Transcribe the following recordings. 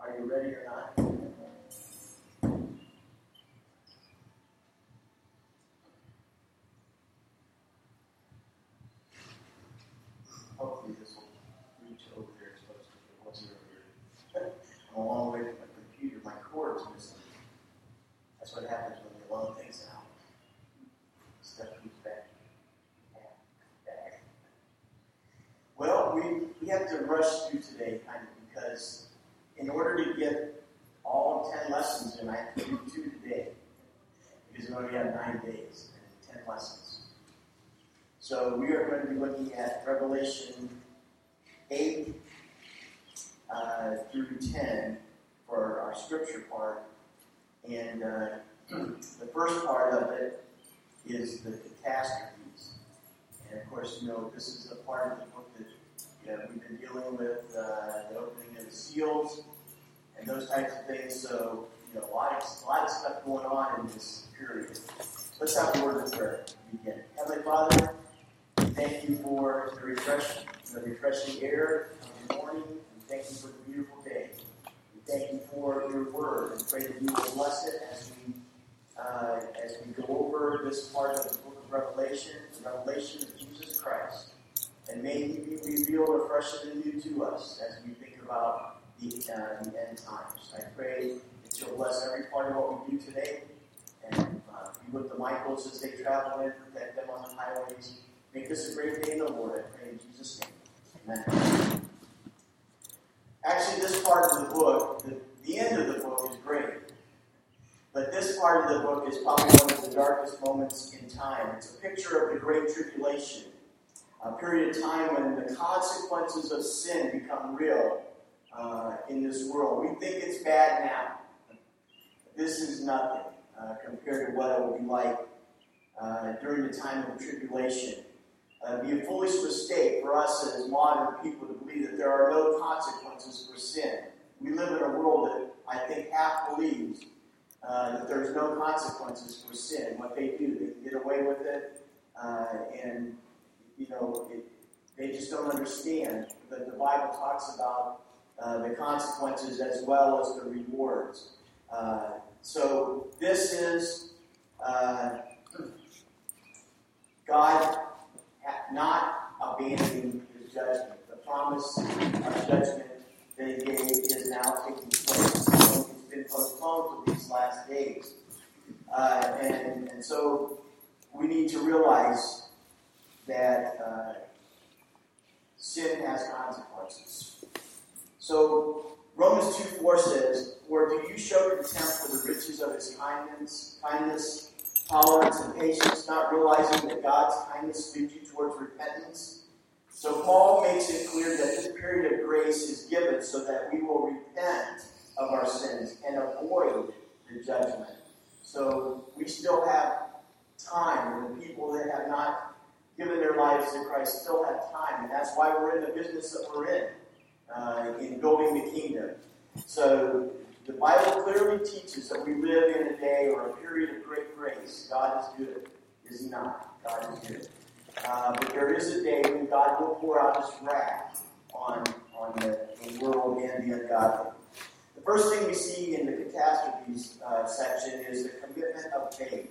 Are you ready or not? Hopefully this will reach over earlier. I'm a long way from my computer. My cord's missing. That's what happens when you loan things out. Stuff back. back. Well, we, we have to rush through today kind of because in order to get all 10 lessons in, I have to do two today because we only have nine days and 10 lessons. So we are going to be looking at Revelation 8 uh, through 10 for our scripture part. And uh, the first part of it is the catastrophes. And of course, you know, this is a part of the book that you know, we've been dealing with uh, the opening of the seals and those types of things. So, you know, a lot of, a lot of stuff going on in this period. Let's have a word of prayer begin. Heavenly Father, thank you for the refreshing, the refreshing air of the morning. We thank you for the beautiful day. We thank you for your word and pray that you will bless it as we uh, as we go over this part of the book of Revelation, the revelation of Jesus Christ. And may he be revealed afresh and anew to us as we think about the, uh, the end times. I pray that you'll bless every part of what we do today and uh, be with the Michaels as they travel in, protect them on the highways. Make this a great day in the Lord. I pray in Jesus' name. Amen. Actually, this part of the book, the, the end of the book is great. But this part of the book is probably one of the darkest moments in time. It's a picture of the Great Tribulation, a period of time when the consequences of sin become real uh, in this world. We think it's bad now. This is nothing uh, compared to what it will be like uh, during the time of the tribulation. Uh, it'd be a foolish mistake for us as modern people to believe that there are no consequences for sin. We live in a world that I think half believes uh, that there's no consequences for sin. What they do, they get away with it, uh, and you know, it, they just don't understand that the Bible talks about uh, the consequences as well as the rewards. Uh, so this is uh, God not abandoning his judgment. The promise of judgment that he gave is now taking place. It's been postponed to these last days. Uh, and, and so we need to realize that uh, sin has consequences. So Romans 2 4 says, Or do you show contempt for the riches of his kindness, kindness, tolerance, and patience, not realizing that God's kindness leads you towards repentance? So Paul makes it clear that this period of grace is given so that we will repent of our sins and avoid the judgment. So we still have time, and the people that have not given their lives to Christ still have time, and that's why we're in the business that we're in, uh, in building the kingdom. So the Bible clearly teaches that we live in a day or a period of great grace. God is good, is He not? God is good. Uh, but there is a day when God will pour out His wrath on, on the, the world and the ungodly. The first thing we see in the catastrophes uh, section is the commitment of faith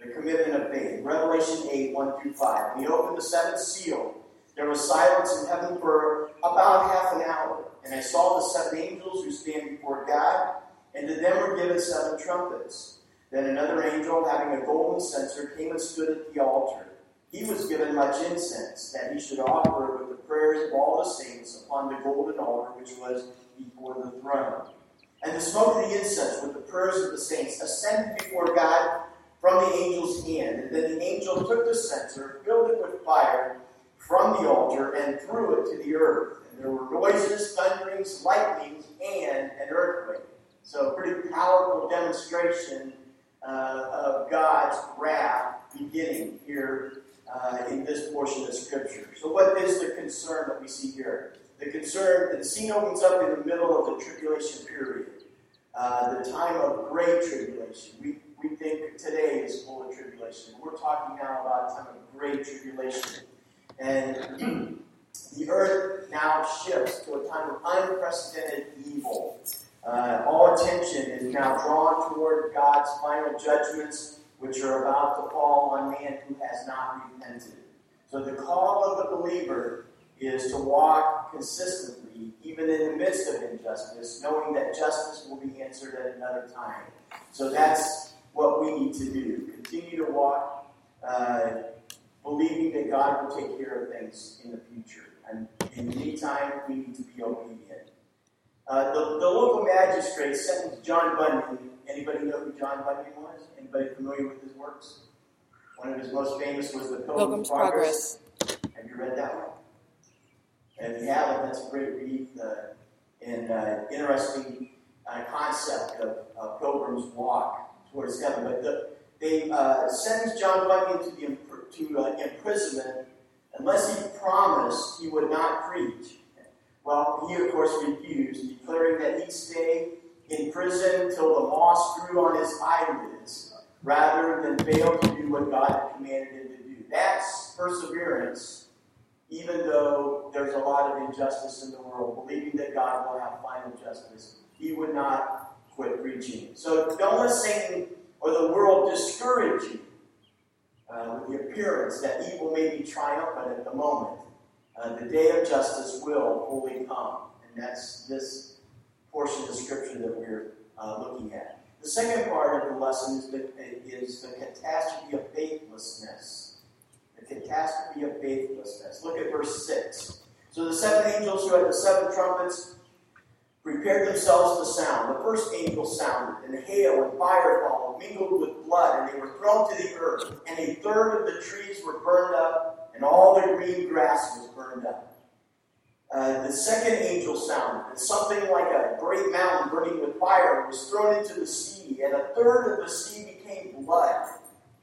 the commitment of faith. Revelation 8, 1 through 5. When he opened the seventh seal, there was silence in heaven for about half an hour. And I saw the seven angels who stand before God, and to them were given seven trumpets. Then another angel, having a golden censer, came and stood at the altar. He was given much incense, that he should offer it with the prayers of all the saints upon the golden altar which was before the throne. And the smoke of the incense with the prayers of the saints ascended before God from the angel's hand. And then the angel took the censer, filled it with fire from the altar, and threw it to the earth. There were noises, thunderings, lightnings, and an earthquake. So, a pretty powerful demonstration uh, of God's wrath beginning here uh, in this portion of Scripture. So, what is the concern that we see here? The concern, the scene opens up in the middle of the tribulation period, uh, the time of great tribulation. We we think today is full of tribulation. We're talking now about a time of great tribulation. And the earth now shifts to a time of unprecedented evil. Uh, all attention is now drawn toward God's final judgments, which are about to fall on man who has not repented. So the call of the believer is to walk consistently, even in the midst of injustice, knowing that justice will be answered at another time. So that's what we need to do. Continue to walk, uh, believing that God will take care of things in the future. And in the meantime, we need to be obedient. Uh, the, the local magistrate sentenced John Bunyan. Anybody know who John Bunyan was? Anybody familiar with his works? One of his most famous was The Pilgrim's, Pilgrim's Progress. Progress. Have you read that one? And if you haven't, that's a great read uh, and uh, interesting uh, concept of, of Pilgrim's Walk towards heaven. But the, they uh, sentenced John Bunyan to, the, to uh, imprisonment unless he promised he would not preach. Well, he, of course, refused, declaring that he'd stay in prison till the moss grew on his eyelids rather than fail to do what God had commanded him to do. That's perseverance, even though there's a lot of injustice in the world, believing that God will have final justice. He would not quit preaching. So don't let Satan or the world discourage you uh, with the appearance that evil may be triumphant at the moment. Uh, the day of justice will fully come. And that's this portion of Scripture that we're uh, looking at. The second part of the lesson is the, is the catastrophe of faithlessness. The catastrophe of faithlessness. Look at verse 6. So the seven angels who had the seven trumpets prepared themselves to sound. The first angel sounded, and hail and fire followed, mingled with blood, and they were thrown to the earth. And a third of the trees were burned up, and all the green grass was burned up. Uh, the second angel sounded, and something like a great mountain burning with fire was thrown into the sea, and a third of the sea became blood.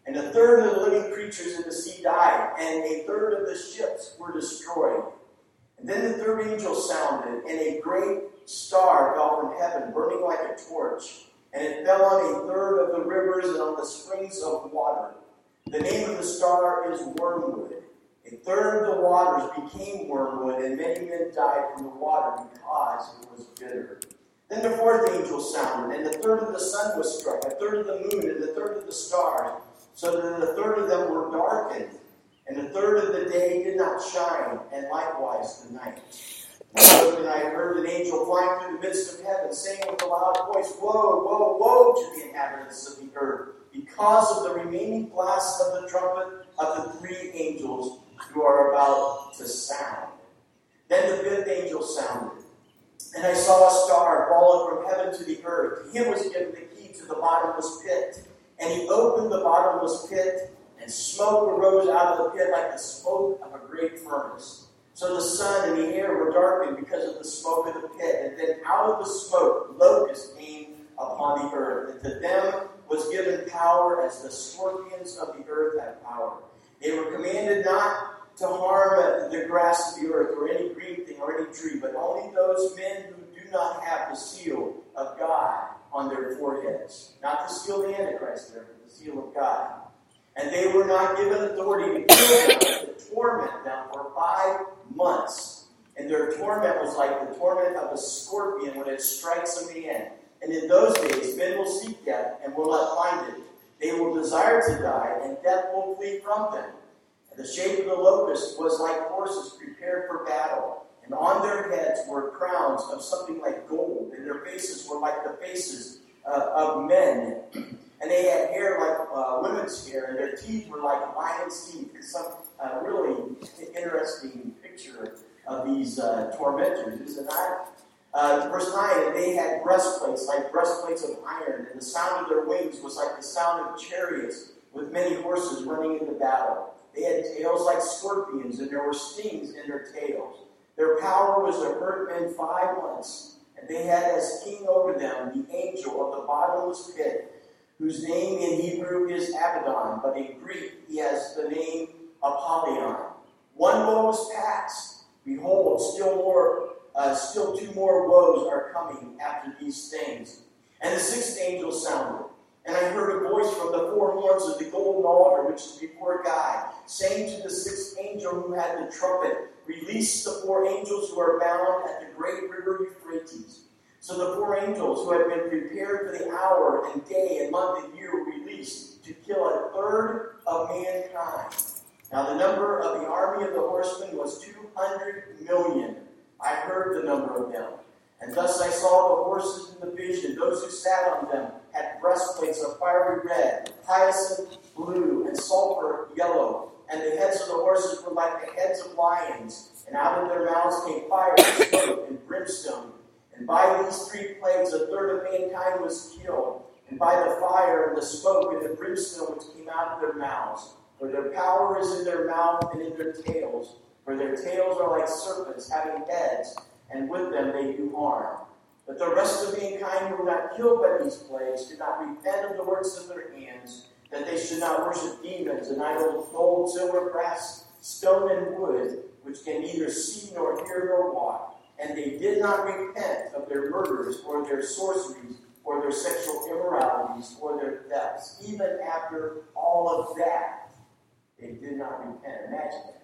And a third of the living creatures in the sea died, and a third of the ships were destroyed. And then the third angel sounded, and a great star fell from heaven, burning like a torch, and it fell on a third of the rivers and on the springs of water. The name of the star is Wormwood. A third of the waters became wormwood, and many men died from the water because it was bitter. Then the fourth angel sounded, and a third of the sun was struck, a third of the moon, and a third of the stars, so that a third of them were darkened, and a third of the day did not shine, and likewise the night. And I heard an angel flying through the midst of heaven, saying with a loud voice, Woe, woe, woe to the inhabitants of the earth, because of the remaining blast of the trumpet of the three angels who are about to sound. Then the fifth angel sounded, and I saw a star falling from heaven to the earth. To him was given the key to the bottomless pit. And he opened the bottomless pit, and smoke arose out of the pit like the smoke of a great furnace. So the sun and the air were darkened because of the smoke of the pit. And then out of the smoke, locusts came upon the earth. And to them was given power as the scorpions of the earth have power. They were commanded not to harm the grass of the earth or any green thing or any tree, but only those men who do not have the seal of God on their foreheads. Not the seal of the Antichrist there, but the seal of God. And they were not given authority to kill them, but to torment them for five months. And their torment was like the torment of a scorpion when it strikes a man. And in those days, men will seek death and will not find it. They will desire to die, and death will flee from them. And the shape of the locust was like horses prepared for battle. And on their heads were crowns of something like gold, and their faces were like the faces uh, of men. And they had hair like uh, women's hair, and their teeth were like lion's teeth. It's some uh, really interesting picture of these uh, tormentors, is it not? Uh, verse 9, and they had breastplates like breastplates of iron, and the sound of their wings was like the sound of chariots with many horses running into battle. They had tails like scorpions, and there were stings in their tails. Their power was to hurt men five months, and they had as king over them the angel of the bottomless pit, whose name in Hebrew is Abaddon, but in Greek he has the name Apollyon. One woe is past. Behold, still more, uh, still two more woes are coming after these things. And the sixth angel sounded, and I heard a voice from the four horns of the golden altar which is before God, saying to the sixth angel who had the trumpet, Release the four angels who are bound at the great river Euphrates. So the four angels who had been prepared for the hour and day and month and year were released to kill a third of mankind. Now the number of the army of the horsemen was 200 million. I heard the number of them. And thus I saw the horses in the vision. Those who sat on them had breastplates of fiery red, hyacinth blue, and sulfur yellow. And the heads of the horses were like the heads of lions. And out of their mouths came fire and smoke and brimstone. And by these three plagues, a third of mankind was killed. And by the fire and the smoke and the brimstone which came out of their mouths. For their power is in their mouth and in their tails. For their tails are like serpents having heads, and with them they do harm. But the rest of mankind who were not killed by these plagues did not repent of the works of their hands, that they should not worship demons and idols, of gold, silver, brass, stone, and wood, which can neither see nor hear nor walk. And they did not repent of their murders, or their sorceries, or their sexual immoralities, or their thefts. Even after all of that, they did not repent. Imagine that.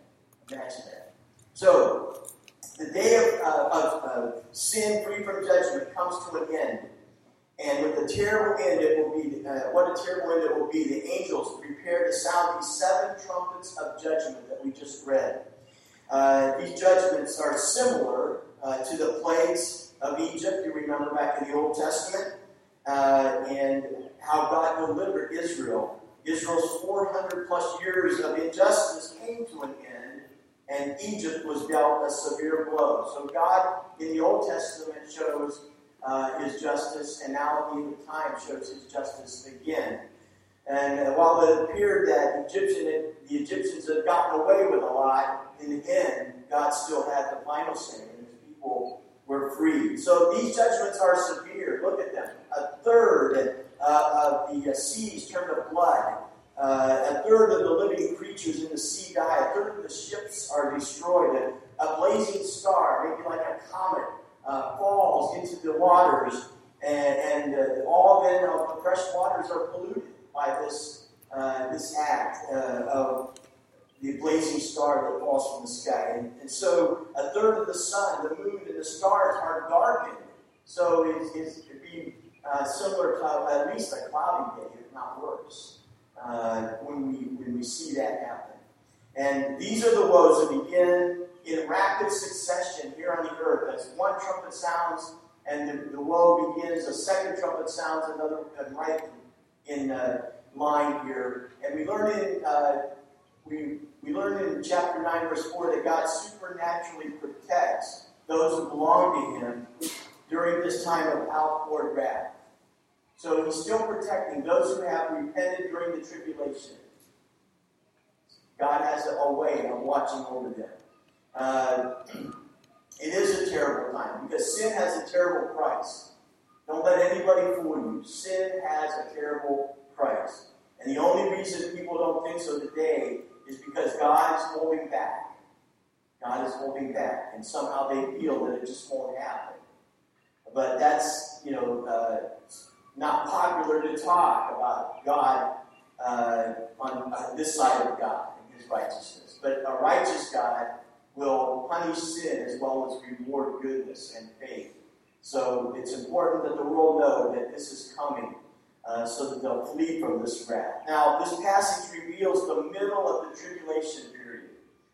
Imagine that. So, the day of, uh, of, of sin free from judgment comes to an end. And with the terrible end, it will be, uh, what a terrible end it will be. The angels prepare to sound these seven trumpets of judgment that we just read. Uh, these judgments are similar uh, to the plagues of Egypt, you remember back in the Old Testament, uh, and how God delivered Israel. Israel's 400 plus years of injustice came to an end, and Egypt was dealt a severe blow. So God, in the Old Testament, shows uh, his justice, and now at the end of time shows his justice again. And while it appeared that Egyptian, the Egyptians had gotten away with a lot, in the end, God still had the final say, people were freed. So these judgments are severe. Look at them. A third uh, of the uh, seas turned to blood. Uh, a third of the living creatures in the sea die. A third of the ships are destroyed. A, a blazing star, maybe like a comet, uh, falls into the waters, and, and uh, all then of the fresh waters are polluted by this uh, this act of the blazing star that falls from the sky. And, and so a third of the sun, the moon, and the stars are darkened. So it's, it's, it'd be uh, similar to at least a cloudy day, if not worse, uh, when, we, when we see that happen. And these are the woes that begin in rapid succession here on the earth. As one trumpet sounds and the, the woe begins, a second trumpet sounds, another uh, right in uh, line here. And we learn in uh, we, we learn in chapter 9, verse 4, that God supernaturally protects those who belong to Him during this time of outpoured wrath. So He's still protecting those who have repented during the tribulation. God has a way of watching over them. Uh, it is a terrible time because sin has a terrible price. Don't let anybody fool you. Sin has a terrible price. And the only reason people don't think so today because God is holding back. God is holding back. And somehow they feel that it just won't happen. But that's, you know, uh, not popular to talk about God uh, on uh, this side of God and His righteousness. But a righteous God will punish sin as well as reward goodness and faith. So it's important that the world know that this is coming uh, so that they'll flee from this wrath. Now, this passage reveals the middle of the tribulation period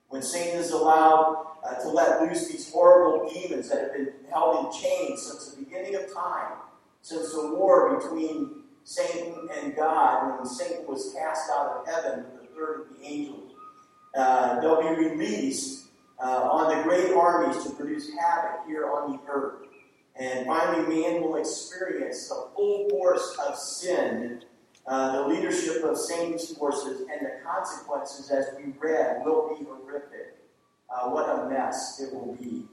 when Satan is allowed uh, to let loose these horrible demons that have been held in chains since the beginning of time, since the war between Satan and God, when Satan was cast out of heaven with the third of the angels. Uh, they'll be released uh, on the great armies to produce havoc here on the earth. And finally, man will experience the full force of sin, uh, the leadership of Satan's forces, and the consequences, as we read, will be horrific. Uh, what a mess it will be.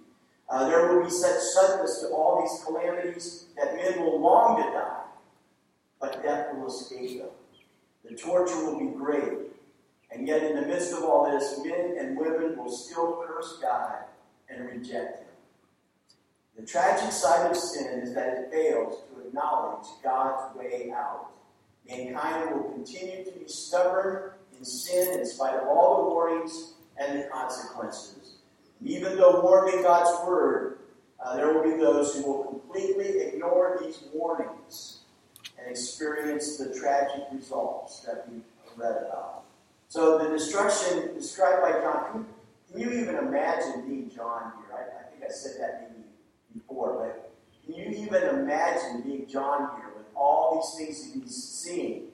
Uh, there will be such suddenness to all these calamities that men will long to die, but death will escape them. The torture will be great. And yet, in the midst of all this, men and women will still curse God and reject Him. The tragic side of sin is that it fails to acknowledge God's way out. Mankind will continue to be stubborn in sin in spite of all the warnings and the consequences. Even though warned in God's word, uh, there will be those who will completely ignore these warnings and experience the tragic results that we read about. So the destruction described by John, can, you even imagine being John here? I, I think I said that maybe before, but can you even imagine being John here with all these things that he's seeing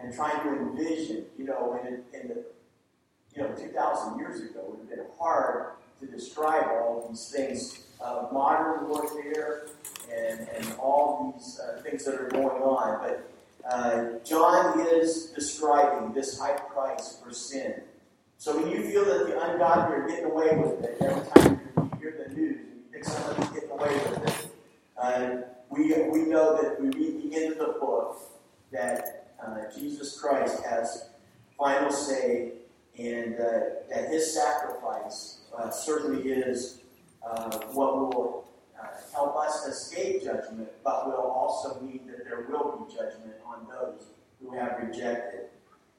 and trying to envision, you know, in, in the, you know, 2,000 years ago, it would have been hard to describe all these things of modern warfare and, and all these uh, things that are going on. But uh, John is describing this high price for sin. So when you feel that the ungodly are getting away with it every time you hear the news, think somebody's getting away with it. Uh, we, we know that we read the end of the book that uh, Jesus Christ has final say and uh, that his sacrifice uh, certainly is uh, what will uh, help us escape judgment, but will also mean that there will be judgment on those who have rejected.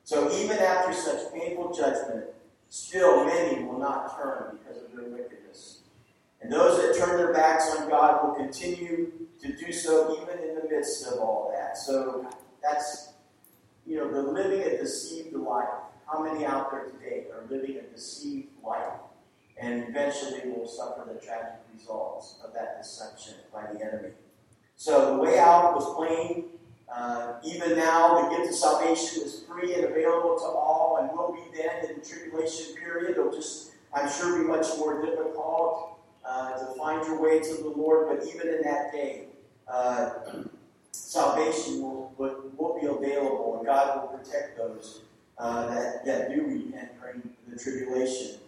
So even after such painful judgment, still many will not turn because of their wickedness. And those that turn their backs on God will continue to do so even in the midst of all that. So that's, you know, the living a deceived life. How many out there today are living a deceived life and eventually will suffer the tragic results of that deception by the enemy? So the way out was plain. Uh, even now, the gift of salvation is free and available to all and will be then in the tribulation period. It'll just, I'm sure, be much more difficult uh, to find your way to the Lord, but even in that day, uh, salvation will, will, will, be available, and God will protect those uh, that, that do during the tribulation.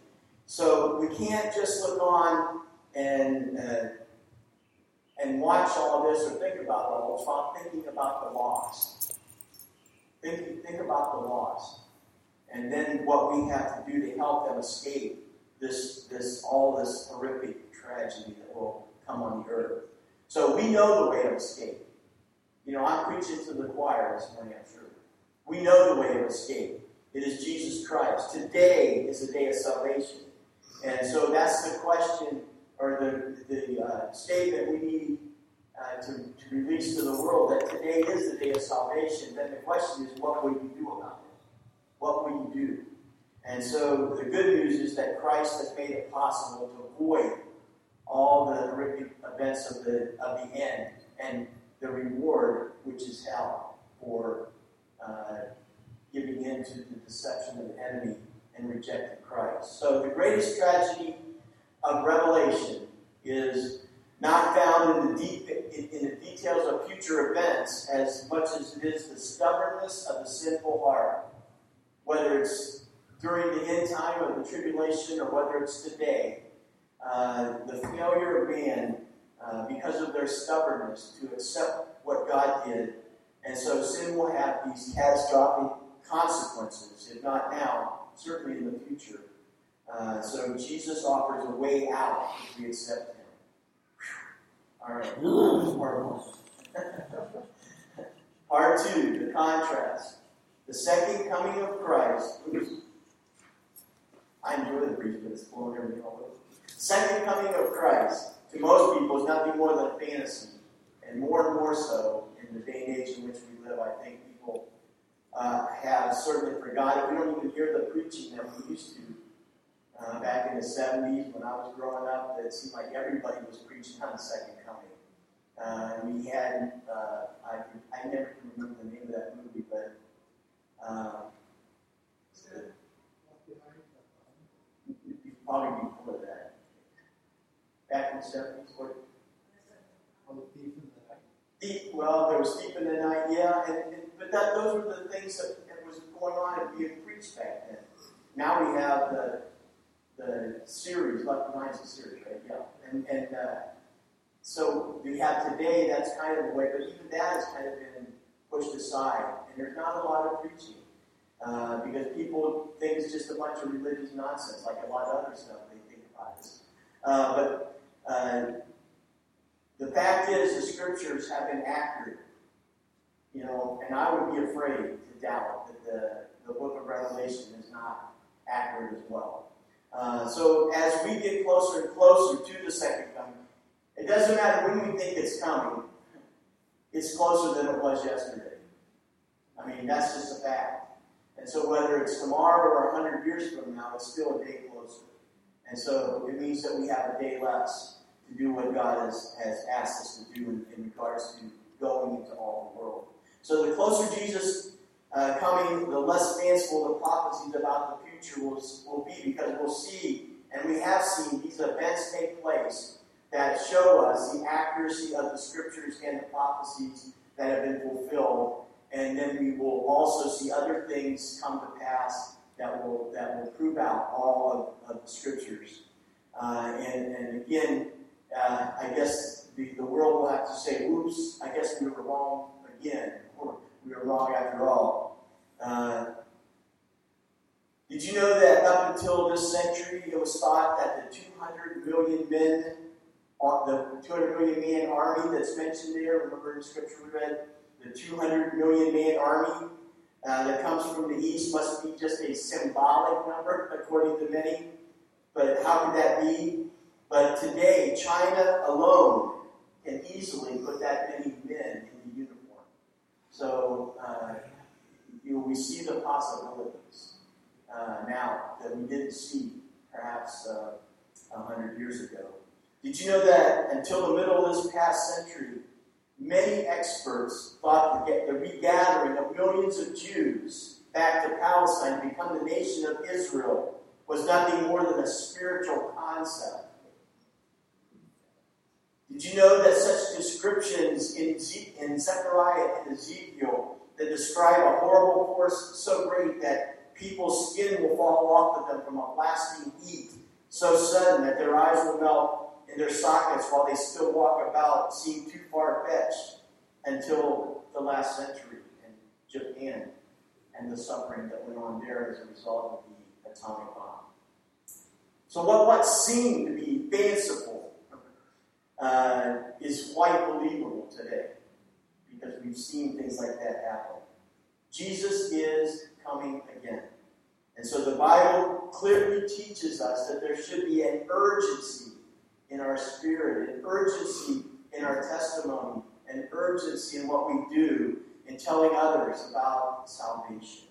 So we can't just look on and uh, and watch all this or think about all this while thinking about the lost. Think, think about the lost. And then what we have to do to help them escape this, this all this horrific tragedy that will come on the earth. So we know the way of escape. You know, I'm preaching to the choir this morning, I'm sure. We know the way of escape. It is Jesus Christ. Today is the day of salvation. And so that's the question or the, the uh, statement we need uh, to, to release to the world that today is the day of salvation. Then the question is, what will you do about it? What will you do? And so the good news is that Christ has made it possible to avoid all the horrific events of the of the end and the reward, which is hell, for uh, giving in to the deception of the enemy and rejecting Christ. So the greatest tragedy of Revelation is not found in the, in, in the details of future events as much as it is the stubbornness of the sinful heart. Whether it's during the end time of the tribulation or whether it's today, uh, the failure of man uh, because of their stubbornness to accept what God did. And so sin will have these catastrophic consequences, if not now, certainly in the future. Uh, so Jesus offers a way out if we accept Him. All right. Part two, the contrast. The second coming of Christ. I enjoy the preach, but it's blowing everything all over. Second coming of Christ to most people is nothing more than a fantasy, and more and more so in the day and age in which we live. I think people uh, have certainly forgotten. We don't even hear the preaching that we used to uh, back in the 70s when I was growing up. It seemed like everybody was preaching on the second coming. Uh, we had, uh, I, I never can remember the name of that movie, but uh, probably before that. Back in the 70s, what? Thief in the night. Deep, well, there was deep in the night, yeah, and, and, but that those were the things that, that was going on and being preached back then. Now we have the the series, Left Behind's a series, right? Yeah, and and uh, so we have today. That's kind of the way, but even that has kind of been pushed aside, and there's not a lot of preaching uh, because people think it's just a bunch of religious nonsense, like a lot of other stuff they think about this. Uh, but uh, the fact is, the scriptures have been accurate. You know, and I would be afraid to doubt that the, the book of Revelation is not accurate as well. Uh, so as we get closer and closer to the second coming, it doesn't matter when we think it's coming, it's closer than it was yesterday. I mean, that's just a fact. And so whether it's tomorrow or 100 years from now, it's still a day. And so it means that we have a day less to do what God has, has asked us to do in, in regards to going into all the world. So the closer Jesus uh, coming, the less fanciful the prophecies about the future will, will be because we'll see, and we have seen these events take place that show us the accuracy of the scriptures and the prophecies that have been fulfilled. And then we will also see other things come to pass that will that will prove out all of, of the scriptures. Uh, and, and again, uh, I guess the, the world will have to say, oops, I guess we were wrong again. Or we were wrong after all. Uh, did you know that up until this century, it was thought that the 200 million men, uh, the 200 million man army that's mentioned there, remember in the scripture we read, the 200 million man army uh, that comes from the east must be just a symbolic number, according to many. But how could that be? But today, China alone can easily put that many men in the uniform. So uh, you know, we see the possibilities uh, now that we didn't see perhaps uh, a hundred years ago. Did you know that until the middle of this past century, many experts thought that the regathering of millions of Jews back to Palestine to become the nation of Israel was nothing more than a spiritual concept. Did you know that such descriptions in, Ze- in Zechariah and Ezekiel that describe a horrible force so great that people's skin will fall off of them from a blasting heat so sudden that their eyes will melt in their sockets while they still walk about seem too far fetched until the last century in Japan and the suffering that went on there as a result of the atomic bomb. So, what, what seemed to be fanciful uh, is quite believable today because we've seen things like that happen. Jesus is coming again. And so the Bible clearly teaches us that there should be an urgency in our spirit, an urgency in our testimony, an urgency in what we do in telling others about salvation,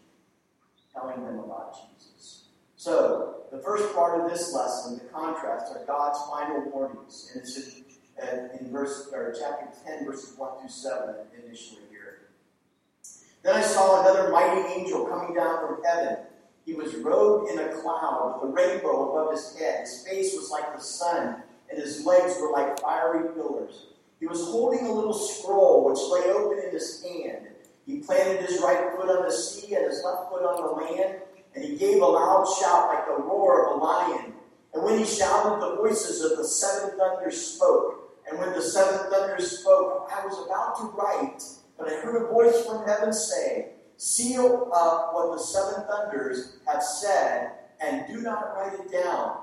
telling them about Jesus. So, the first part of this lesson, the contrast, are God's final warnings. And it's in, uh, in verse, or chapter 10, verses 1 through 7 initially here. Then I saw another mighty angel coming down from heaven. He was robed in a cloud with a rainbow above his head. His face was like the sun, and his legs were like fiery pillars. He was holding a little scroll which lay open in his hand. He planted his right foot on the sea and his left foot on the land, and he gave a loud shout like the roar of a lion. And when he shouted, the voices of the seven thunders spoke. And when the seven thunders spoke, I was about to write, but I heard a voice from heaven say, Seal up what the seven thunders have said, and do not write it down.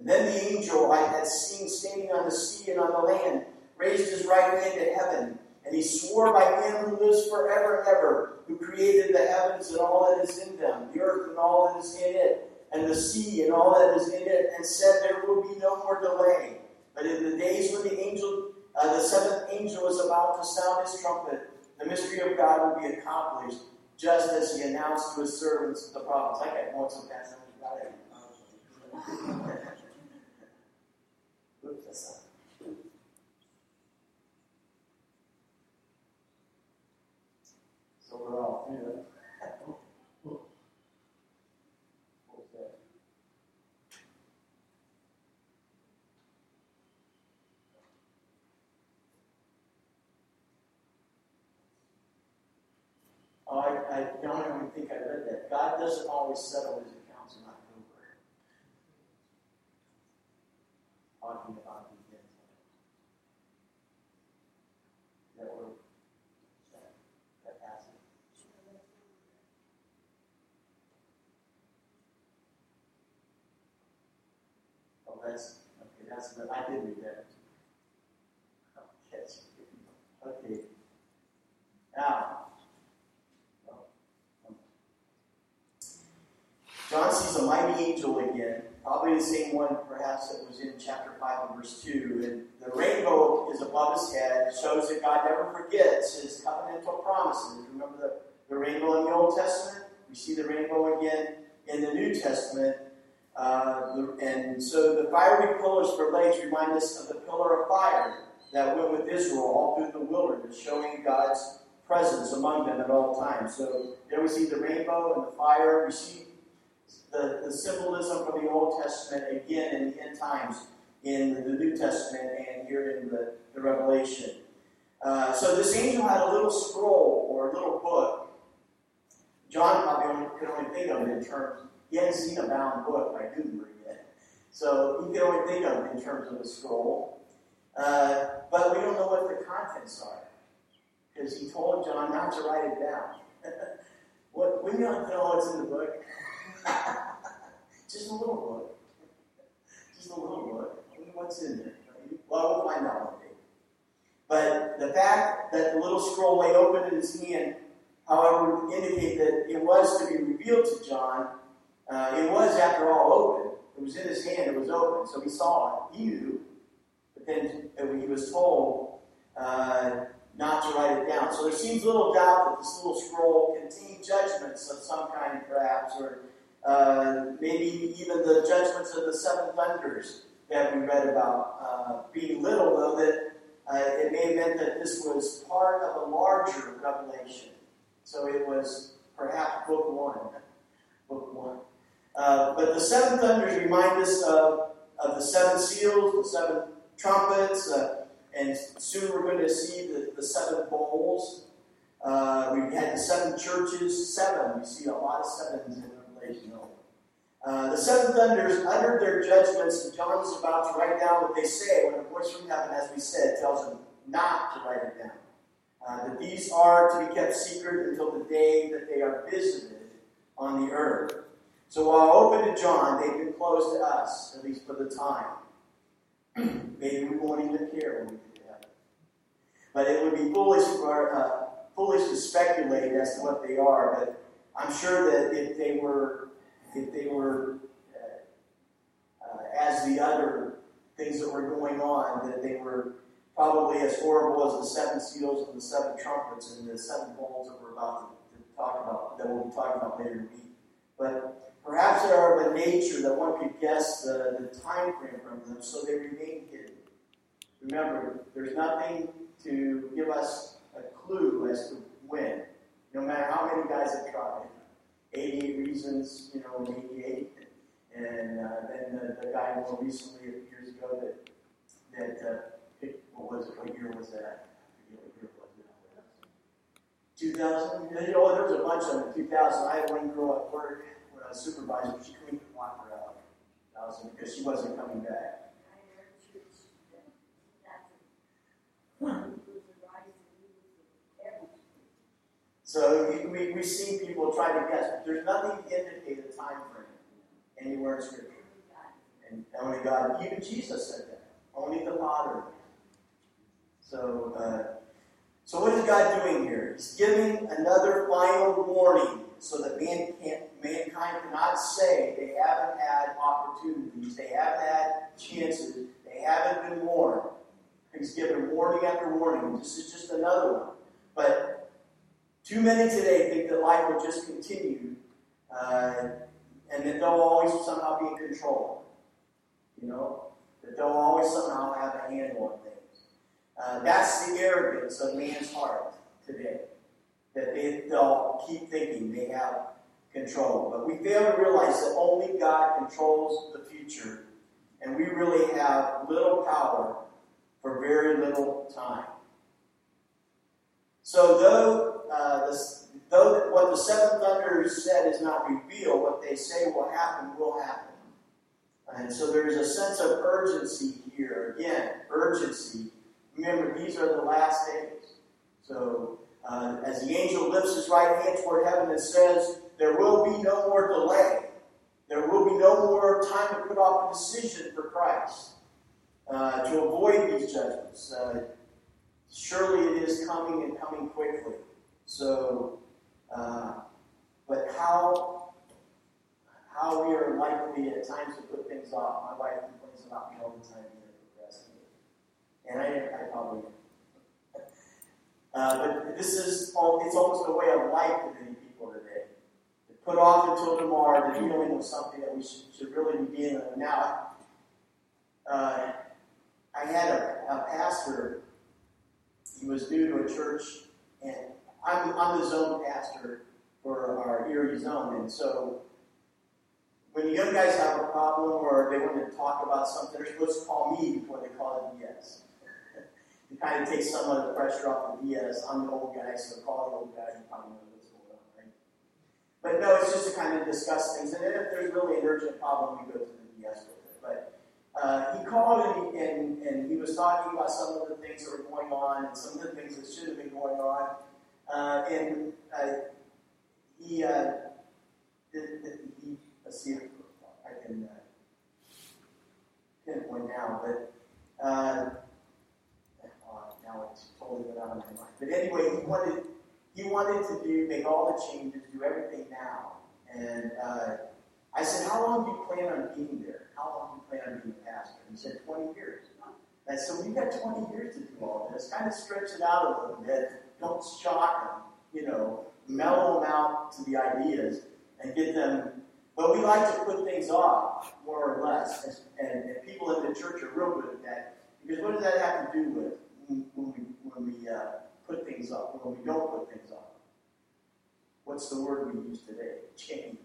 And then the angel I had seen standing on the sea and on the land raised his right hand to heaven, and he swore by him who lives forever and ever, who created the heavens and all that is in them, the earth and all that is in it, and the sea and all that is in it, and said there will be no more delay. But in the days when the angel, uh, the seventh angel is about to sound his trumpet, the mystery of God will be accomplished, just as he announced to his servants the prophets. I got more some past Oops, that's not. All I, I don't even think I read that. God doesn't always settle his accounts in October. Talking about the events. Is that where, that, that passage? Oh, that's, the- I did read that. Okay. Now, John sees a mighty angel again, probably the same one perhaps that was in chapter 5 and verse 2. And the rainbow is above his head, shows that God never forgets his covenantal promises. Remember the, the rainbow in the Old Testament? We see the rainbow again in the New Testament. Uh, and so the fiery pillars for legs remind us of the pillar of fire that went with Israel all through the wilderness, showing God's presence among them at all times. So there we see the rainbow and the fire. We see the, the symbolism from the Old Testament again in the end times in the New Testament and here in the, the Revelation. Uh, so this angel had a little scroll or a little book. John probably could only think of it in terms, he hadn't seen a bound book by Gutenberg yet. So he could only think of it in terms of a scroll. Uh, but we don't know what the contents are because he told John not to write it down. what, we don't know what's in the book. Just a little book. Just a little book. I wonder what's in there. Well, we'll find out one day. But the fact that the little scroll lay open in his hand, however, would indicate that it was to be revealed to John. Uh, it was, after all, open. It was in his hand. It was open. So he saw it. He. But then he was told uh, not to write it down. So there seems little doubt that this little scroll contained judgments of some kind, perhaps, or uh, maybe even the judgments of the seven thunders that we read about. Uh, being little, though, that uh, it may have meant that this was part of a larger revelation. So it was perhaps book one. Book one. Uh, but the seven thunders remind us of, of the seven seals, the seven trumpets, uh, and soon we're going to see the, the seven bowls. Uh, we had the seven churches, seven. We see a lot of sevens in Revelation. Uh, the seven thunders uttered their judgments, and John is about to write down what they say when a voice from heaven, as we said, tells him not to write it down. Uh, that these are to be kept secret until the day that they are visited on the earth. So while open to John, they've been closed to us, at least for the time. Maybe we won't even care when we get to heaven. But it would be foolish for uh, foolish to speculate as to what they are. But I'm sure that if they were if they were uh, uh, as the other things that were going on, that they were probably as horrible as the seven seals and the seven trumpets and the seven bowls that we're about to, to talk about, that we'll be talking about later in the week. But perhaps they are of a nature that one could guess the, the time frame from them, so they remain hidden. Remember, there's nothing to give us a clue as to when, no matter how many guys have tried. 88 reasons, you know, in 88. And uh, then the, the guy more recently, a few years ago, that, that uh, what was it, what year was that? 2000? You know, there was a bunch of them 2000. I had one girl at work was supervisor, she couldn't lock her out. 2000 because she wasn't coming back. So we, we, we see people try to guess, but there's nothing to indicate a time frame anywhere in Scripture. And only God, even Jesus said that. Only the Father. So, uh, so what is God doing here? He's giving another final warning so that man can't, mankind cannot say they haven't had opportunities, they haven't had chances, they haven't been warned. He's given warning after warning. This is just another one. But too many today think that life will just continue uh, and that they'll always somehow be in control. You know? That they'll always somehow have a handle on things. Uh, that's the arrogance of man's heart today. That they, they'll keep thinking they have control. But we fail to realize that only God controls the future, and we really have little power for very little time. So, though, uh, though what the seven thunders said is not revealed, what they say will happen will happen. And so there's a sense of urgency here. Again, urgency. Remember, these are the last days. So, uh, as the angel lifts his right hand toward heaven and says, There will be no more delay. There will be no more time to put off a decision for Christ uh, to avoid these judgments. Uh, surely it is coming and coming quickly. So, uh, but how how we are likely at times to put things off. My wife complains about me all the time and I, I probably. Uh, but this is all, it's almost a way of life to many people today. To put off until tomorrow the dealing with something that we should, should really be dealing with now. Uh, I had a, a pastor, he was new to a church, and I'm, I'm the zone pastor for our Erie zone, and so when the young guys have a problem or they want to talk about something, they're supposed to call me before they call it It kind of takes some of the pressure off the DS. I'm the old guy, so call the old guy, you probably know what's going on, right? But no, it's just to kind of discuss things, and then if there's really an urgent problem, we go to the DS with it. But uh, he called and, and, and he was talking about some of the things that were going on and some of the things that should have been going on. Uh, and uh, he, uh, did he, let's see if I can uh, pinpoint now, but uh, now it's totally went out of my mind. But anyway, he wanted he wanted to do make all the changes, do everything now, and uh, I said, How long do you plan on being there? How long do you plan on being pastor? And he said, 20 years. I said, We've got 20 years to do all this. Kind of stretch it out a little bit. Don't shock them. You know, mellow them out to the ideas and get them. But we like to put things off, more or less. And, and people in the church are real good at that. Because what does that have to do with when, when we, when we uh, put things up, when we don't put things up. What's the word we use today? Change.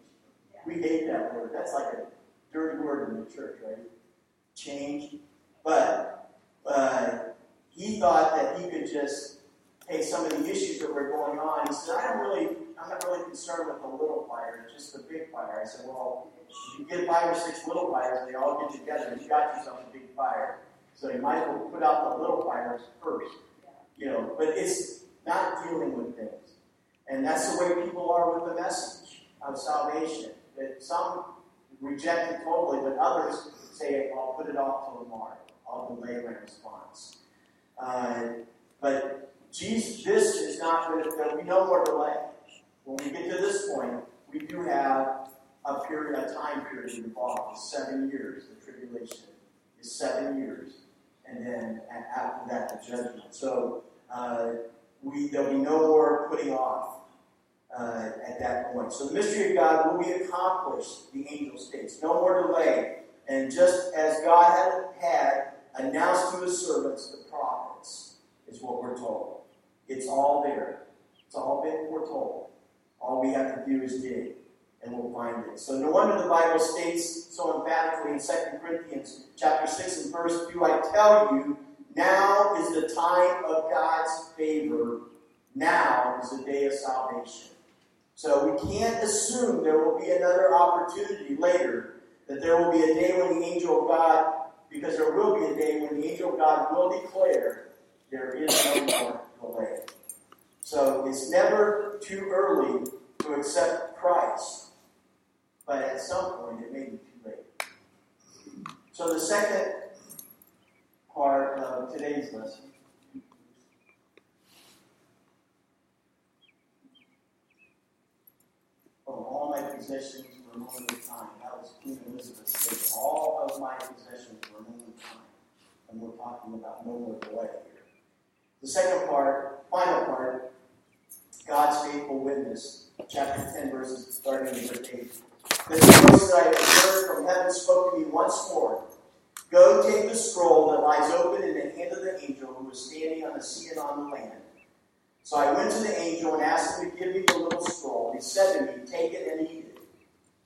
We hate that word. That's like a dirty word in the church, right? Change. But uh, he thought that he could just take some of the issues that were going on. He said, I don't really, I'm not really concerned with the little fire, just the big fire. I said, well, if you get five or six little fires and they all get together, and you got yourself a big fire. So you might as well put out the little fires first. You know, but it's not dealing with things. And that's the way people are with the message of salvation that some reject it totally, but others say, I'll put it off till tomorrow. I'll delay my response. Uh, but Jesus, this is not going to, there'll be no more delay. When we get to this point, we do have a period, a time period involved. It's seven years. The tribulation is seven years, and then after that, the judgment. So uh, we there'll be no more putting off uh, at that point. So the mystery of God will be accomplished. The angel states, no more delay. And just as God had, had announced to His servants, the prophets, is what we're told. It's all there. It's all been foretold. All we have to do is dig and we'll find it. So no wonder the Bible states so emphatically in 2 Corinthians chapter 6 and verse 2, I tell you, now is the time of God's favor. Now is the day of salvation. So we can't assume there will be another opportunity later, that there will be a day when the angel of God, because there will be a day when the angel of God will declare there is no more delay. So it's never too early to accept Christ, but at some point it may be too late. So the second part of today's lesson Oh, all my possessions were a moment of time. That was Queen Elizabeth saying, all of my possessions were a moment of time. And we're talking about no more delay here. The second part, final part, God's faithful witness, chapter 10, verses starting in verse 8. The voice that I have heard from heaven spoke to me once more. Go take the scroll that lies open in the hand of the angel who was standing on the sea and on the land. So I went to the angel and asked him to give me the little scroll. He said to me, Take it and eat it.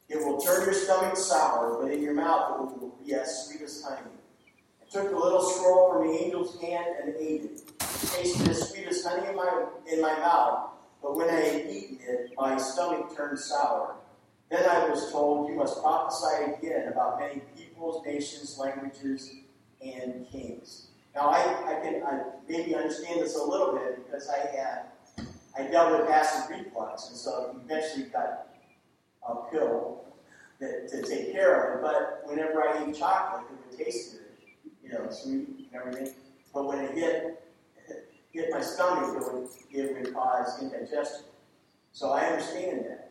It will turn your stomach sour, but in your mouth it will be as sweet as honey. I took the little scroll from the angel's hand and ate it. It tasted as sweet as honey in my, in my mouth, but when I had eaten it, my stomach turned sour. Then I was told, You must prophesy again about many peoples, nations, languages, and kings. Now, I, I can I maybe understand this a little bit because I had I dealt with acid reflux, and so eventually got a pill that, to take care of it. But whenever I eat chocolate, it would taste good, you know, sweet and everything. But when it hit hit my stomach, it would it would cause indigestion. So I understand that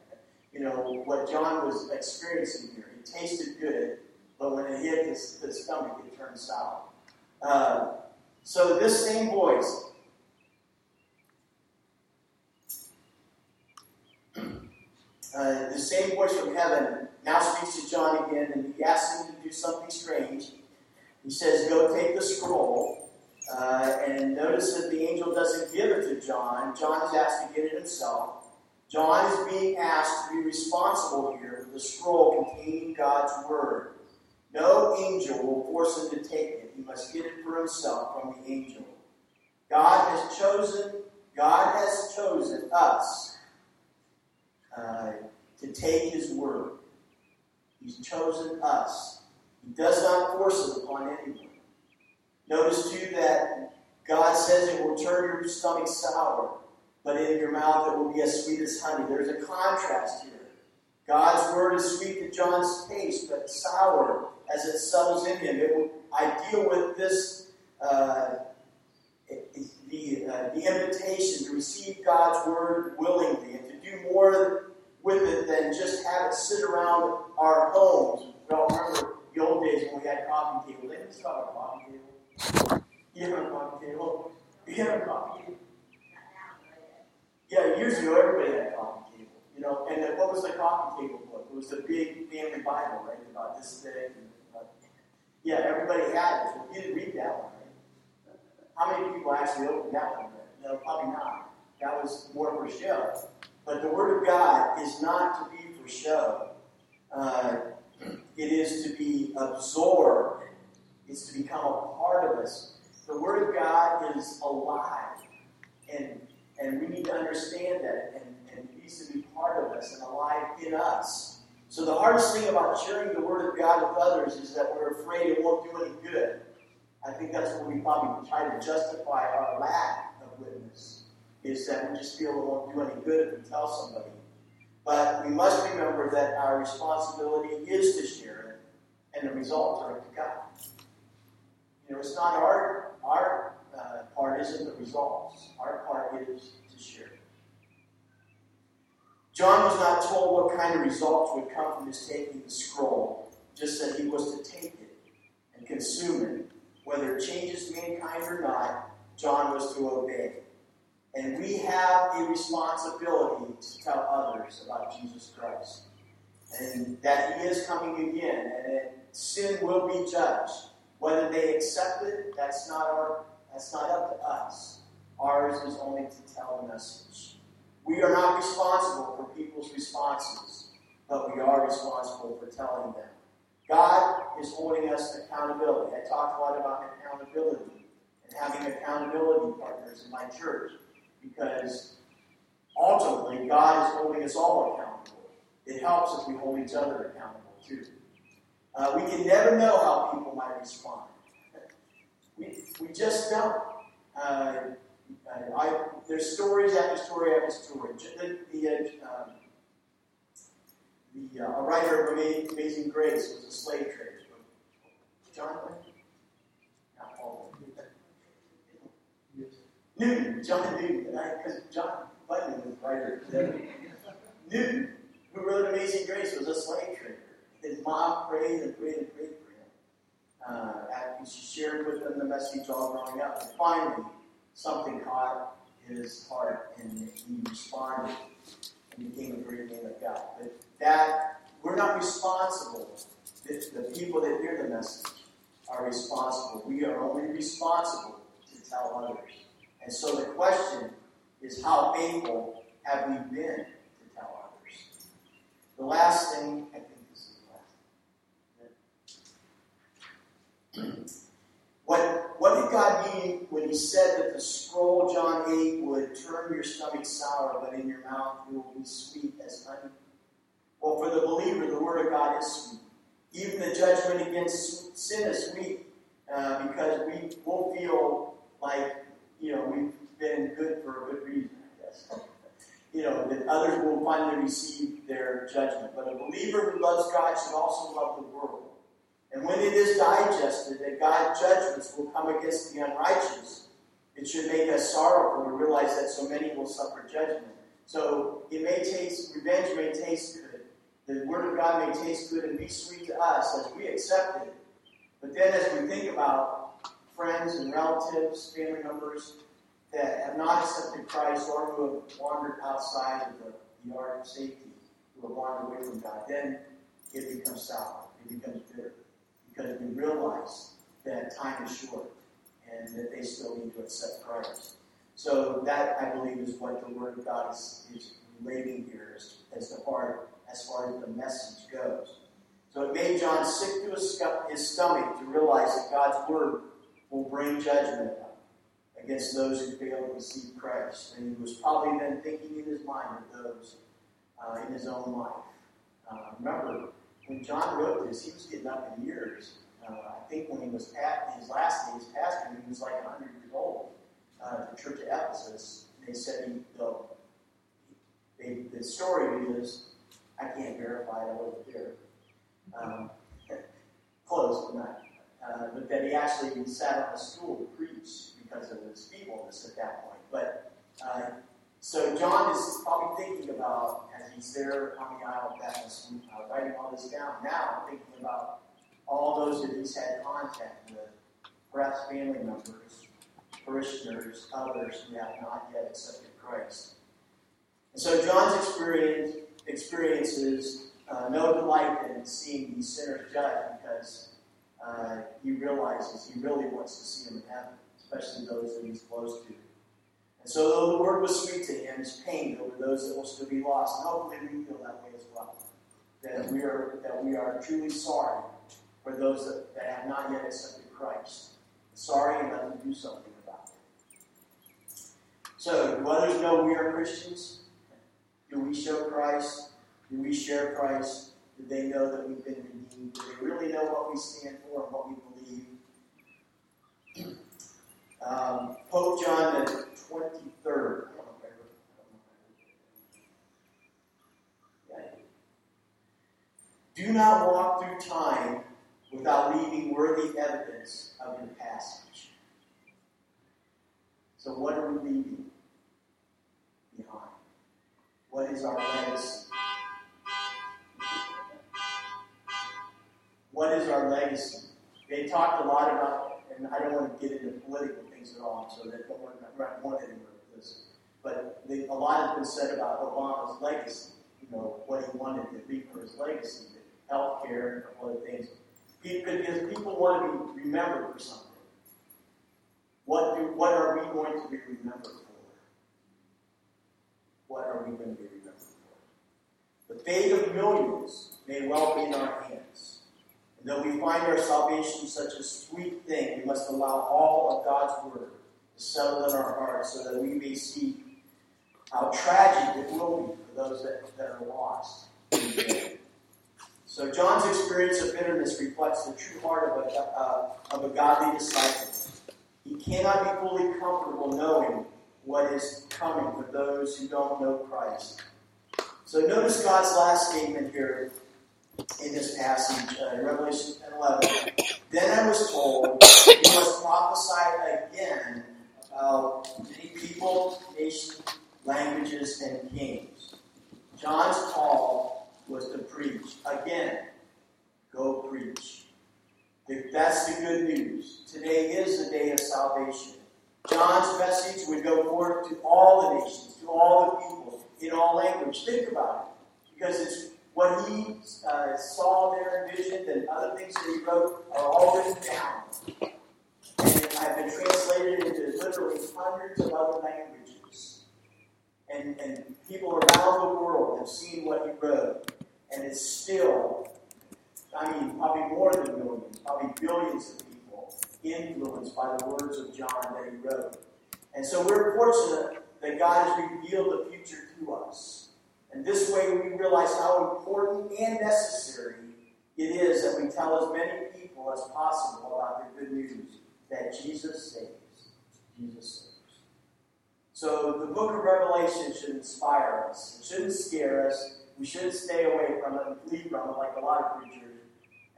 you know, what John was experiencing here. It tasted good, but when it hit his, his stomach, it turned sour. Uh, so this same voice, uh, the same voice from heaven now speaks to John again, and he asks him to do something strange. He says, Go take the scroll. Uh, and notice that the angel doesn't give it to John. John is asked to get it himself. John is being asked to be responsible here for the scroll containing God's Word. No angel will force him to take it. He must get it for himself from the angel. God has chosen, God has chosen us uh, to take his word. He's chosen us. He does not force it upon anyone. Notice too that God says it will turn your stomach sour, but in your mouth it will be as sweet as honey. There's a contrast here. God's word is sweet to John's taste, but sour as it settles in him. It will, I deal with this, uh, the, uh, the invitation to receive God's word willingly and to do more with it than just have it sit around our homes. We all remember the old days when we had coffee tables. They didn't start a coffee table. You have a coffee table? You have a coffee table? Yeah, years ago everybody had a coffee table. You know, and what was the coffee table book? It was the big family Bible, right? About this thick and yeah, everybody had it. You didn't read that one, right? How many people actually opened that one? No, probably not. That was more for show. But the Word of God is not to be for show. Uh, it is to be absorbed. It's to become a part of us. The Word of God is alive. And, and we need to understand that. And, and it needs to be part of us and alive in us. So the hardest thing about sharing the Word of God with others is that we're afraid it won't do any good. I think that's where we probably try to justify our lack of witness, is that we just feel it won't do any good if we tell somebody. But we must remember that our responsibility is to share it, and the results are to God. You know, it's not our our uh, part isn't the results. Our part is to share. John was not told what kind of results would come from his taking the scroll, just that he was to take it and consume it. Whether it changes mankind or not, John was to obey. And we have a responsibility to tell others about Jesus Christ. And that he is coming again, and that sin will be judged. Whether they accept it, that's not our that's not up to us. Ours is only to tell the message. We are not responsible for people's responses, but we are responsible for telling them. God is holding us accountability. I talked a lot about accountability and having accountability partners in my church because ultimately God is holding us all accountable. It helps if we hold each other accountable too. Uh, we can never know how people might respond. We, we just don't. Uh, I, there's stories after story after story. The, the, uh, um, the uh, writer of Amazing Grace was a slave trader. John Not Paul. Newton, John Newton, because John Bunyan was writer. Newton, who wrote Amazing Grace, was a slave trader. His mom prayed and prayed and prayed. Uh, after she shared with him the message all growing up. And finally, something caught his heart and he responded and became a great man of God. But that, we're not responsible. The, the people that hear the message are responsible. We are only responsible to tell others. And so the question is how able have we been to tell others? The last thing, I think this is the last. What, what did God mean when He said that the scroll, John 8, would turn your stomach sour, but in your mouth it will be sweet as honey? Well, for the believer, the Word of God is sweet. Even the judgment against sin is sweet uh, because we will feel like, you know, we've been good for a good reason, I guess. you know, that others will finally receive their judgment. But a believer who loves God should also love the world. And when it is digested that God's judgments will come against the unrighteous, it should make us sorrowful to realize that so many will suffer judgment. So it may taste, revenge may taste good. The Word of God may taste good and be sweet to us as we accept it. But then as we think about friends and relatives, family members that have not accepted Christ or who have wandered outside of the, the ark of safety, who have wandered away from God, then it becomes sour. It becomes bitter because we realize that time is short and that they still need to accept Christ. So that, I believe, is what the Word of God is, is relating here as, as, the as far as the message goes. So it made John sick to his, his stomach to realize that God's Word will bring judgment against those who fail to receive Christ. And he was probably then thinking in his mind of those uh, in his own life. Uh, remember, when John wrote this, he was getting up in years. Uh, I think when he was at his last days pastor, he was like 100 years old. Uh, the church of Ephesus, they said he, the, they, the story is, I can't verify it, I wasn't. Um, close, but not. Uh, but that he actually sat on a stool to preach because of his feebleness at that point. But uh, so John is probably thinking about, as he's there on the Isle of Patmos, uh, writing all this down, now thinking about all those that he's had contact with, perhaps family members, parishioners, others who have not yet accepted Christ. And so John's experience experiences uh, no delight in seeing these sinners judged because uh, he realizes he really wants to see them in heaven, especially those that he's close to. And so, though the word was sweet to him, he's pained over those that will still be lost. And hopefully, we feel that way as well. That we are, that we are truly sorry for those that, that have not yet accepted Christ. Sorry and let them do something about it. So, do others know we are Christians? Do we show Christ? Do we share Christ? Do they know that we've been redeemed? Do they really know what we stand for and what we believe? Um, Pope John the 23rd. Do not walk through time without leaving worthy evidence of your passage. So, what are we leaving behind? What is our legacy? What is our legacy? They talked a lot about, and I don't want to get into political things at all, so that don't want to want anywhere with this. But they, a lot has been said about Obama's legacy. You know what he wanted to leave for his legacy, health care and a couple other things. Because people want to be remembered for something. What do, what are we going to be remembered for? What are we going to be remembered for? The fate of millions may well be in our hands. Though we find our salvation such a sweet thing, we must allow all of God's word to settle in our hearts so that we may see how tragic it will be for those that, that are lost. So John's experience of bitterness reflects the true heart of a, uh, of a godly disciple. He cannot be fully comfortable knowing what is coming for those who don't know Christ. So notice God's last statement here in this passage, uh, in Revelation 11. Then I was told, you must prophesy again about many people, nations, languages, and kings. John's call was to preach. Again, go preach. That's the good news. Today is the day of salvation. John's message would go forth to all the nations, to all the people, in all language. Think about it. Because it's what he uh, saw there, envisioned, and other things that he wrote are all written down. And have been translated into literally hundreds of other languages. And, and people around the world have seen what he wrote. And it's still, I mean, probably more than millions, probably billions of people influenced by the words of John that he wrote. And so we're fortunate that God has revealed the future to us. And this way we realize how important and necessary it is that we tell as many people as possible about the good news that Jesus saves. Jesus saves. So the book of Revelation should inspire us. It shouldn't scare us. We shouldn't stay away from it and flee from it like a lot of preachers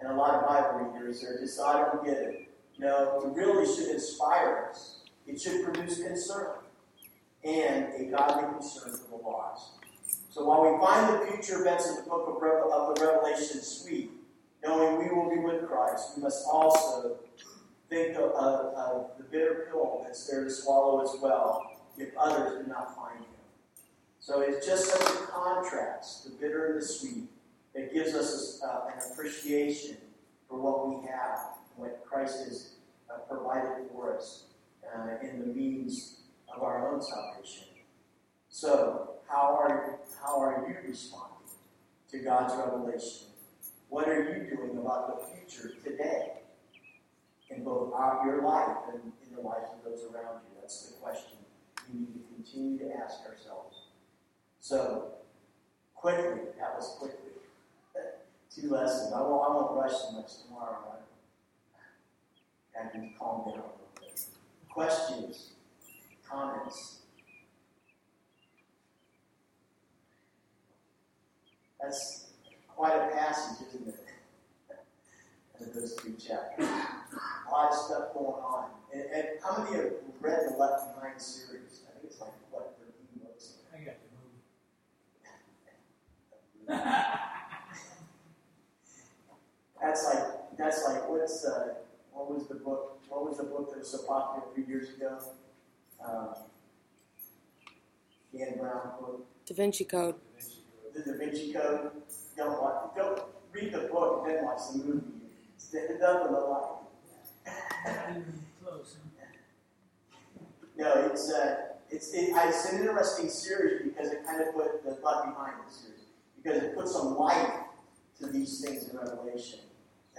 and a lot of Bible readers are just, I don't get it. No, it really should inspire us. It should produce concern and a godly concern for the lost. So while we find the future events of the book of, Revel- of the Revelation sweet, knowing we will be with Christ, we must also think of, of, of the bitter pill that's there to swallow as well if others do not find him. So it's just such a contrast, the bitter and the sweet, that gives us uh, an appreciation for what we have, what Christ has uh, provided for us uh, in the means of our own salvation. So, how are, how are you responding to God's revelation? What are you doing about the future today in both our, your life and in the lives of those around you? That's the question we need to continue to ask ourselves. So, quickly, that was quickly. Two lessons. I won't, I won't rush so much tomorrow. I, I can calm down a little bit. Questions, comments. That's quite a passage, isn't it? In those three chapters. A lot of stuff going on. And, and how many have read the Left Behind series? I think it's like, what, 13 books? I got the movie. That's like that's like what's uh, what was the book? What was the book that was so popular a few years ago? Um, Dan Brown book, Da Vinci Code. The Da Vinci Code. Don't watch. Don't read the book and then watch the movie. Nothing alike. Not even close. No, it's uh, it's it, it's an interesting series because it kind of put the thought behind the series because it puts some light to these things in Revelation.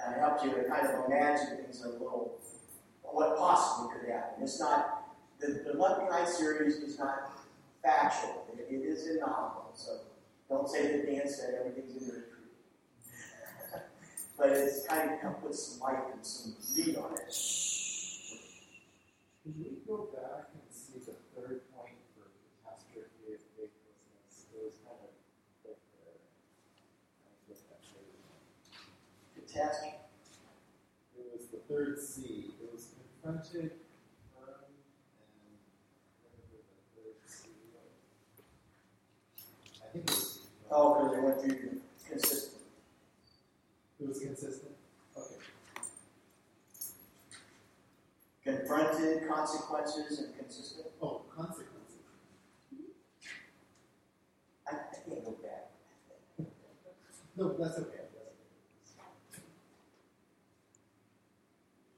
And it helps you to kind of imagine things a little what possibly could happen. It's not the, the Left Behind series is not factual. It, it is a novel, so don't say that Dan said everything's in there but it's kind of puts some light and some meat on it. Can we go back and see the third point for catastrophe faithlessness? It was kind of quick there. I think that maybe- Catastrophe. It was the third C. It was confronted, firm, and whatever the third C was. I think it was. Oh, because they went through consistent. It was consistent. Okay. Confronted consequences and consistent. Oh, consequences. I, I can't go back. No, that's okay.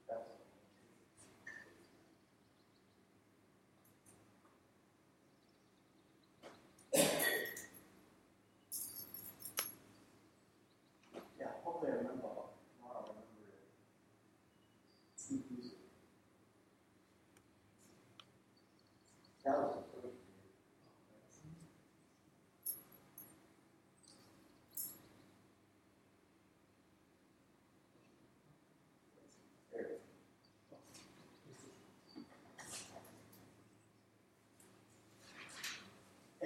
That's okay. That's- Yeah, hopefully I remember all- tomorrow. I remember it. Keep using it. That was the first year. There.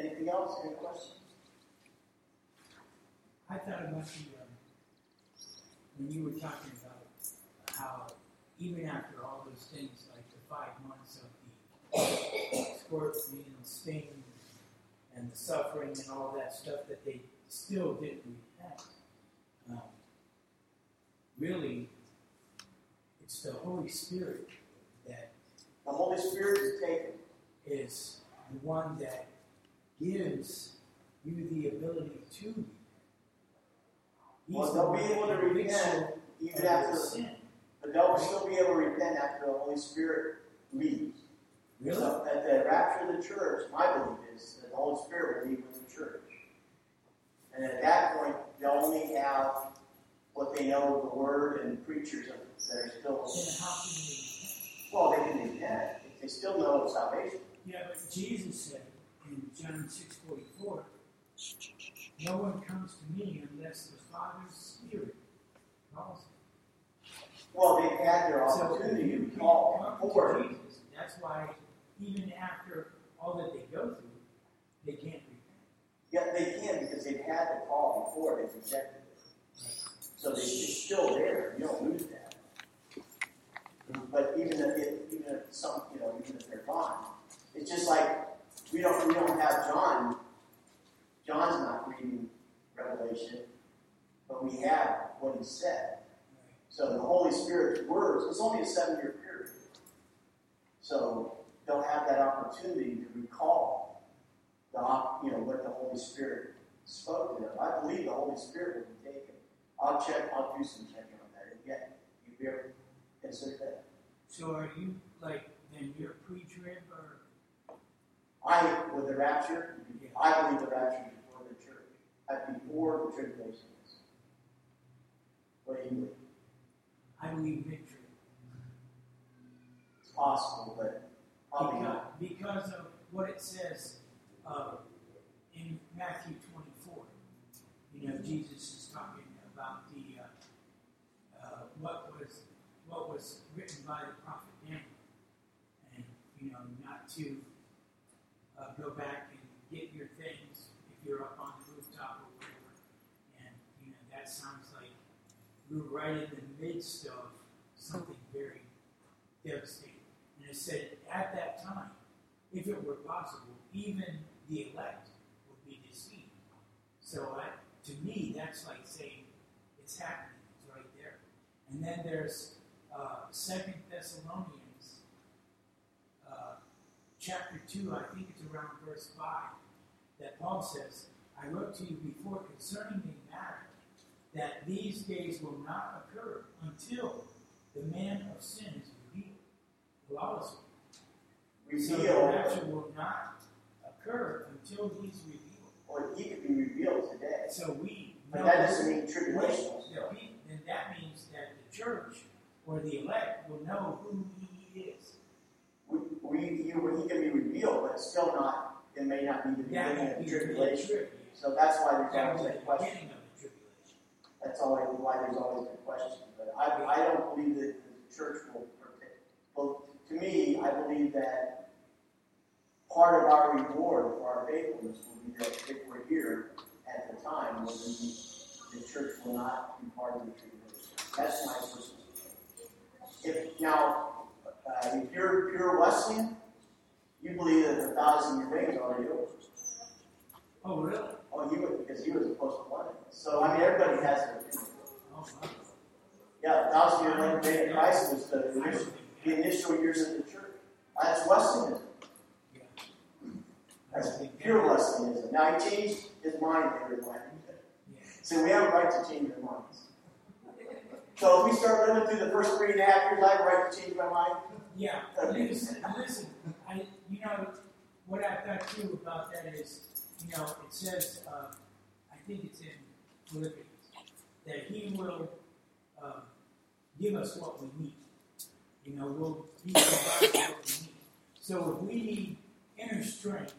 it is. Anything else? Any questions? I thought about the, um, when you were talking about how even after all those things, like the five months of the scorpion sting and the suffering and all that stuff, that they still didn't repent. Um, really, it's the Holy Spirit that The Holy Spirit is taken. is the one that gives you the ability to repent. He's Well, they'll be able to repent even after, sin. but they'll still be able to repent after the Holy Spirit leaves. Really? So at the rapture of the church, my belief is that the Holy Spirit will leave with the church. And at that point, they'll only have what they know of the Word and preachers that are still, Then how can you repent? well, they can repent. If they still know of salvation. Yeah, but Jesus said in John six forty four, no one comes to me unless the Father's Spirit calls him. Well, they've had their So opportunity you to call before. Jesus, that's why even after all that they go through, they can't repent. Yet they can because they've had the call before, they've rejected it. So they, it's still there. You don't lose that. But even if it, even if some, you know, even if they're gone, it's just like we don't we don't have John. John's not reading Revelation, but we have what he said. So the Holy Spirit's words. It's only a seven-year period, so they'll have that opportunity to recall the you know what the Holy Spirit spoke to them. I believe the Holy Spirit will be taken. I'll check. I'll do some checking on that. Yeah, you ever consider that? So are you like then you're pre-trib or I with the rapture. I believe the rapture before the church. Uh, before the tribulation. What do you believe? I believe mid-trib? It's possible, but I'll be Because, because of what it says uh, in Matthew 24. You know, Jesus is talking about the uh, uh, what was what was written by the prophet Daniel, and you know, not to go back and get your things if you're up on the rooftop or whatever. And you know, that sounds like we're right in the midst of something very devastating. And it said, at that time, if it were possible, even the elect would be deceived. So I, to me, that's like saying it's happening. It's right there. And then there's uh, Second Thessalonians, chapter two. I think it's around verse five that Paul says, "I wrote to you before concerning the matter that these days will not occur until the man of sin is revealed, the lawless one." So the rapture will not occur until he's revealed. or he could be revealed today. So we But that doesn't mean tribulation. the then that means that the church or the elect will know who. We, we, he, can be revealed, but it's still not. It may not be the beginning will of the tribulation. So that's why there's That always the question. beginning of the tribulation. That's always why there's always the question. But I, I don't believe that the church will protect. Well, to me, I believe that part of our reward for our faithfulness will be that if we're here at the time, well, then the church will not be part of the tribulation. That's my personal. If now, uh, if you're pure Wesleyan, you believe that the thousand year reign is already over. Oh, really? Oh, he was because he was a post-millennial. So I mean, everybody has their opinion. Oh, wow. Yeah, thousand year reign day of Christ was the initial, the initial years of the church. That's Wesleyanism. Yeah. That's pure Wesleyanism. Now he changed his mind every. So we have a right to change our minds. So if we start living through the first three and a half years, I have a right to change my mind. Yeah, listen, listen, I, you know, what I've got too about that is, you know, it says, uh, I think it's in Philippians, that He will uh, give us what we need. You know, we'll He provides what we need. So if we need inner strength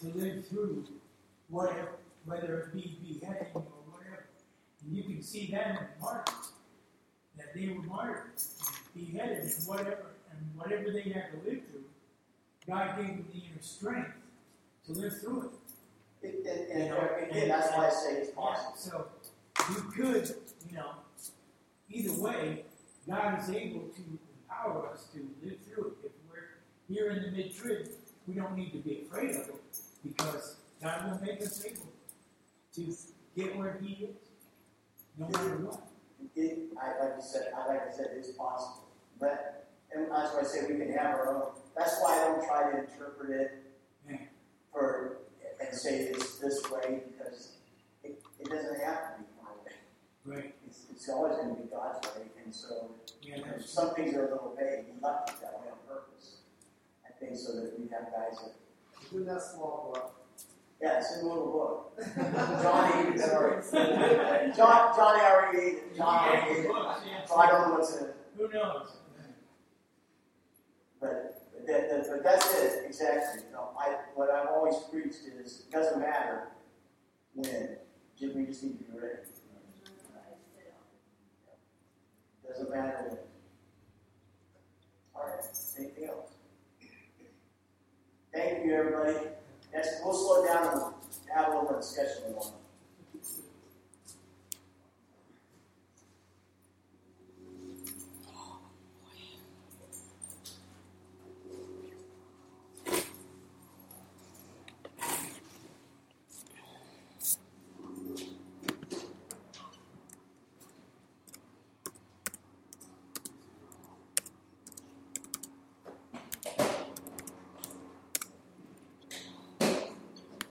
to live through whatever, whether it be beheading or whatever, and you can see that in the martyrs, that they were martyred, beheaded, whatever, and whatever they had to live through, God gave them the inner strength to live through it. It, and, and again, that's why I say it's Yeah, possible. so you could, you know, either way, God is able to empower us to live through it. If we're here in the mid trib, we don't need to be afraid of it because God will make us able to get where He is, no matter what. It, I, like I said, I, like I said, it's possible. But, and that's why I say we can have our own. That's why I don't try to interpret it for and say it's this way because it, it doesn't have to be my way. Right. It's, it's always going to be God's way. And so Yeah, that's some things are a little vague. We left it that way on purpose. I think so that we have guys that, It's in that small book. yeah, it's in the little book. Johnny, sorry. John, Johnny already ate it. John already ate it. So I don't know what's in it. Who knows? But, that, that, but that's it, exactly. You know, I, what I've always preached is it doesn't matter when, ju- we just need to be ready. Doesn't matter when. All right, anything else? Thank you, everybody. Next, we'll slow down and have a little discussion on